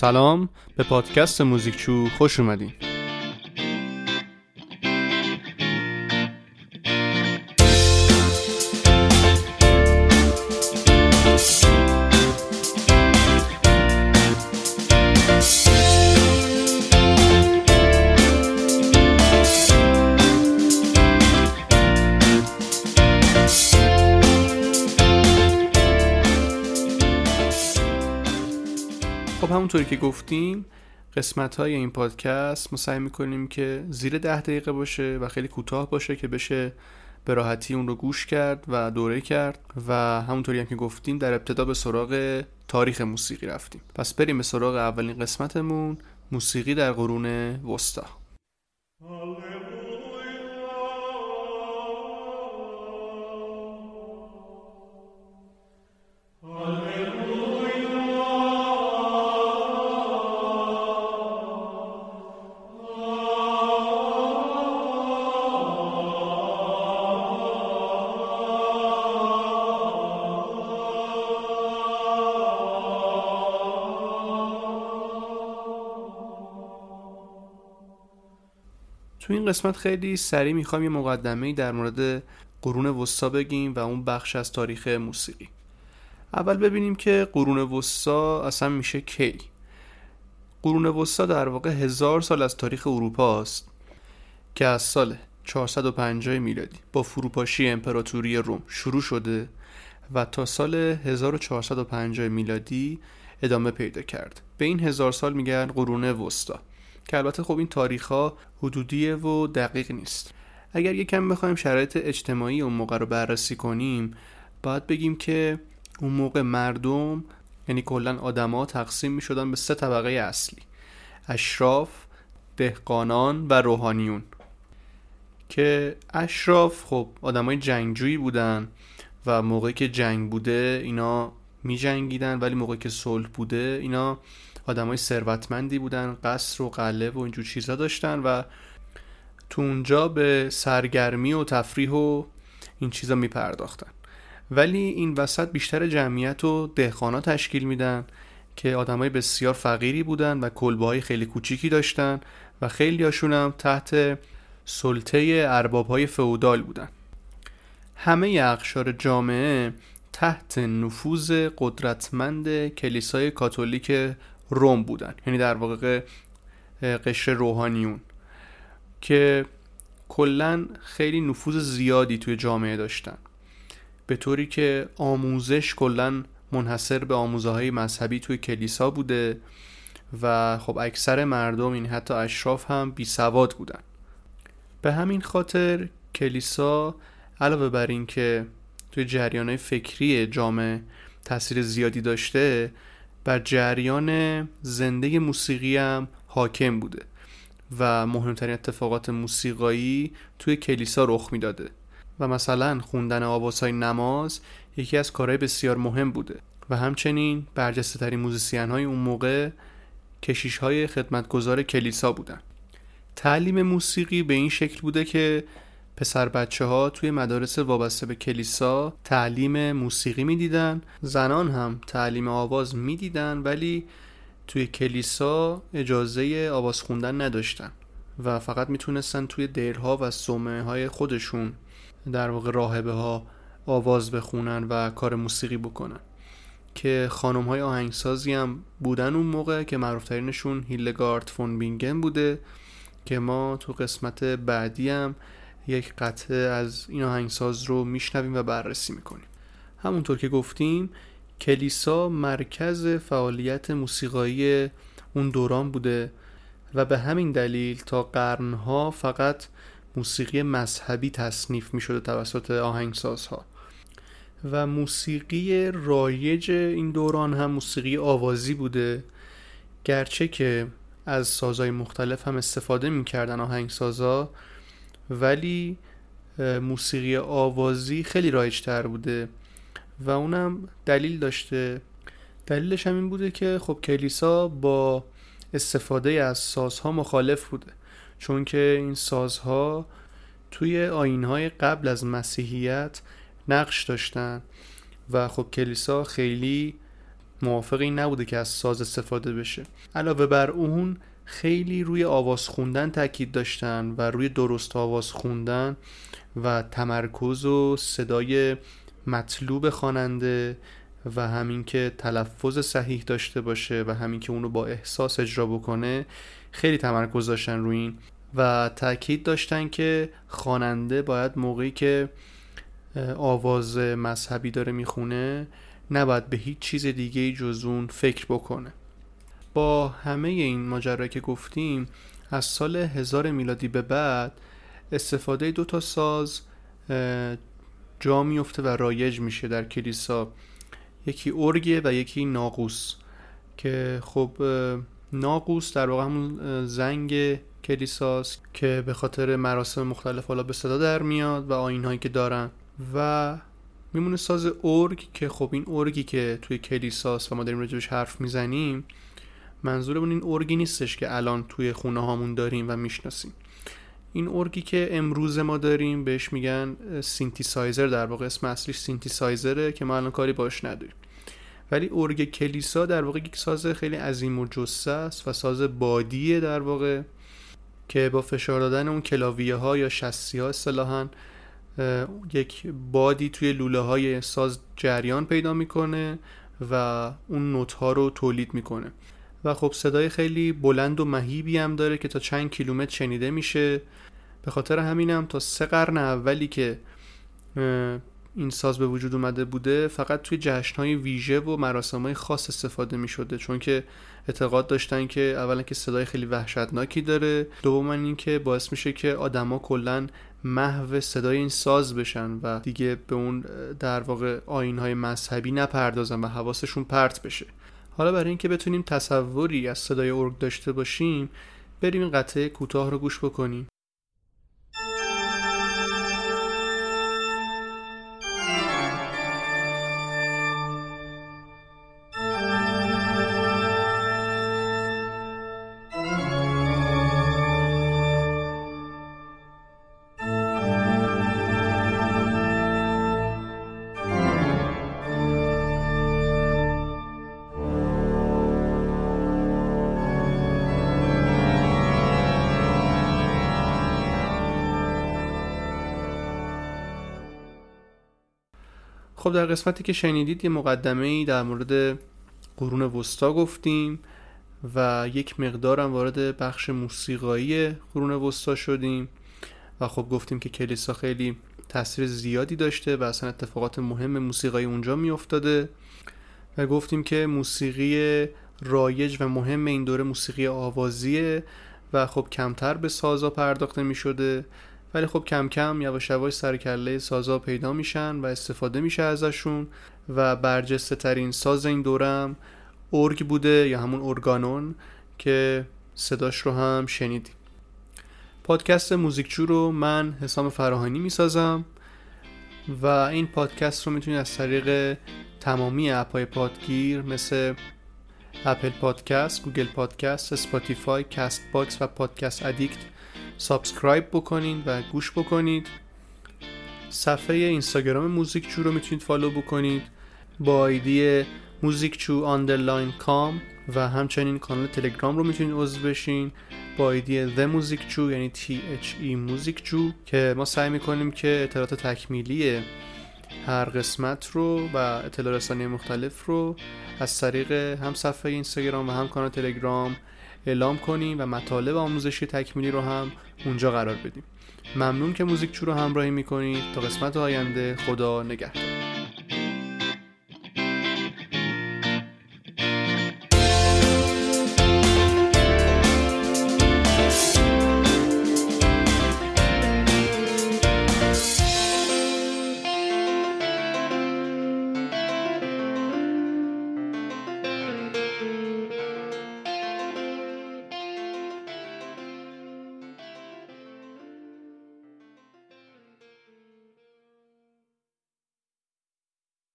سلام. به پادکست موزیکچو خوش اومدین. خب همونطوری که گفتیم قسمت های این پادکست ما سعی می‌کنیم که زیر ده دقیقه باشه و خیلی کوتاه باشه که بشه به راحتی اون رو گوش کرد و دوره کرد و همونطوری هم که گفتیم در ابتدا به سراغ تاریخ موسیقی رفتیم. پس بریم به سراغ اولین قسمتمون موسیقی در قرون وسطا. تو این قسمت خیلی سریع می‌خوایم یه مقدمه در مورد قرون وسطا بگیم و اون بخش از تاریخ موسیقی. اول ببینیم که قرون وسطا اصلا میشه کی. قرون وسطا در واقع هزار سال از تاریخ اروپا است که از سال 450 میلادی با فروپاشی امپراتوری روم شروع شده و تا سال 1450 میلادی ادامه پیدا کرد. به این هزار سال میگن قرون وسطا. که البته خب این تاریخ ها حدودیه و دقیق نیست. اگر یکم بخوایم شرایط اجتماعی اون موقع رو بررسی کنیم باید بگیم که اون موقع مردم یعنی کلا آدما تقسیم می شدن به سه طبقه اصلی اشراف دهقانان و روحانیون. که اشراف خب آدمای جنگجویی بودن و موقعی که جنگ بوده اینا می جنگیدن ولی موقعی که صلح بوده اینا آدمای ثروتمندی بودن قصر و قلعه و اینجور چیزا داشتن و تو اونجا به سرگرمی و تفریح و این چیزا می پرداختن ولی این وسط بیشتر جمعیت و دهخانا تشکیل میدن که آدمای بسیار فقیری بودن و کلبه خیلی کوچیکی داشتن و خیلی هم تحت سلطه ارباب های فئودال بودن. همه اقشار جامعه تحت نفوذ قدرتمند کلیسای کاتولیک روم بودن. یعنی در واقع قشر روحانیون. که کلا خیلی نفوذ زیادی توی جامعه داشتن. به طوری که آموزش کلا منحصر به آموزه های مذهبی توی کلیسا بوده و خب اکثر مردم این یعنی حتی اشراف هم بی سواد بودن. به همین خاطر کلیسا علاوه بر این که توی جریان فکری جامعه تاثیر زیادی داشته بر جریان زنده موسیقی هم حاکم بوده و مهمترین اتفاقات موسیقایی توی کلیسا رخ می‌داده و مثلا خوندن آوازهای نماز یکی از کارهای بسیار مهم بوده و همچنین برجسته ترین موزیسین های اون موقع کشیش های خدمتگزار کلیسا بودن. تعلیم موسیقی به این شکل بوده که پسر بچه ها توی مدارس وابسته به کلیسا تعلیم موسیقی می‌دیدن زنان هم تعلیم آواز می‌دیدن ولی توی کلیسا اجازه آواز خوندن نداشتن و فقط می‌تونستن توی دیرها و سومه های خودشون در واقع راهبه ها آواز بخونن و کار موسیقی بکنن. که خانم های آهنگسازی هم بودن اون موقع که معروفترینشون هیلگارد فون بینگن بوده که ما تو قسمت بعدی هم یک قطعه از این آهنگساز رو میشنویم و بررسی می‌کنیم. همونطور که گفتیم کلیسا مرکز فعالیت موسیقایی اون دوران بوده و به همین دلیل تا قرنها فقط موسیقی مذهبی تصنیف می شده توسط آهنگسازها. و موسیقی رایج این دوران هم موسیقی آوازی بوده گرچه که از سازهای مختلف هم استفاده می‌کردن آهنگسازها ولی موسیقی آوازی خیلی رایجتر بوده و اونم دلیل داشته. دلیلش هم این بوده که خب کلیسا با استفاده از سازها مخالف بوده. چون که این سازها توی آینهای قبل از مسیحیت نقش داشتن و خب کلیسا خیلی موافق این نبوده که از ساز استفاده بشه. علاوه بر اون خیلی روی آواز خوندن تاکید داشتن و روی درست آواز خوندن و تمرکز و صدای مطلوب خواننده و همین که تلفظ صحیح داشته باشه و همین که اونو با احساس اجرا بکنه خیلی تمرکز داشتن روی این. و تاکید داشتن که خواننده باید موقعی که آواز مذهبی داره می‌خونه نباید به هیچ چیز دیگه جز اون فکر بکنه. با همه این ماجرا که گفتیم از سال هزار میلادی به بعد استفاده دو تا ساز جا میفته و رایج میشه در کلیسا. یکی ارگه و یکی ناقوس که خب ناقوس در واقع همون زنگ کلیساست که به خاطر مراسم مختلف حالا به صدا در میاد و آین هایی که دارن. و میمونه ساز ارگ که خب این ارگی که توی کلیساست و ما داریم راجبش حرف می‌زنیم منظورمون این ارگی نیستش که الان توی خونه هامون داریم و می‌شناسیم. این ارگی که امروز ما داریم بهش میگن سینتیسایزر در واقع اسم اصلیش سینتیسایزره که ما الان کاری باش نداریم. ولی ارگ کلیسا در واقع یک ساز خیلی عظیم الجثه است و ساز بادیه در واقع که با فشار دادن اون کلاویه ها یا شستی ها یک بادی توی لوله های ساز جریان پیدا می‌کنه و اون نوت ها رو تولید می‌کنه. و خب صدای خیلی بلند و مهیبی هم داره که تا چند کیلومتر شنیده میشه. به خاطر همینم تا سه قرن اولی که این ساز به وجود اومده بوده فقط توی جشنهای ویژه و مراسمهای خاص استفاده می شده چون که اعتقاد داشتن که اولا که صدای خیلی وحشتناکی داره دوما این که باعث میشه که آدما کلا محو صدای این ساز بشن و دیگه به اون در واقع آینهای مذهبی نپردازن و حواسشون پرت بشه. حالا برای اینکه بتونیم تصوری از صدای ارگ داشته باشیم بریم این قطعه کوتاه رو گوش بکنیم. خب در قسمتی که شنیدید یه مقدمه ای در مورد قرون وسطا گفتیم و یک مقدارم وارد بخش موسیقایی قرون وسطا شدیم و خب گفتیم که کلیسا خیلی تاثیر زیادی داشته و اصلا اتفاقات مهم موسیقایی اونجا میافتاده و گفتیم که موسیقی رایج و مهم این دوره موسیقی آوازیه و خب کمتر به سازا پرداخته می شده ولی خب کم کم یواش یواش سر کله سازا پیدا میشن و استفاده میشه ازشون و برجسته ترین ساز این دورم ارگ بوده یا همون ارگانون که صداش رو هم شنیدیم. پادکست موزیکچو رو من حسام فراهانی می‌سازم و این پادکست رو می‌تونید از طریق تمامی اپای پادگیر مثل Apple Podcast، Google Podcast، Spotify، Castbox و Podcast Addict subscribe بکنید و گوش بکنید. صفحه اینستاگرام موزیک رو می‌تونید follow بکنید. با آیدی موزیک چو underline com و همچنین کانال تلگرام رو می‌تونید عضو بشین. با آیدی The موزیک چو یعنی THE موزیک چو که ما سعی می‌کنیم که اطلاعات تکمیلی هر قسمت رو و اطلاع رسانی مختلف رو از طریق هم صفحه اینستاگرام و هم کانال تلگرام اعلام کنیم و مطالب آموزشی تکمیلی رو هم اونجا قرار بدیم. ممنون که موزیک رو همراهی می‌کنید. تا قسمت آینده خدا نگهدار.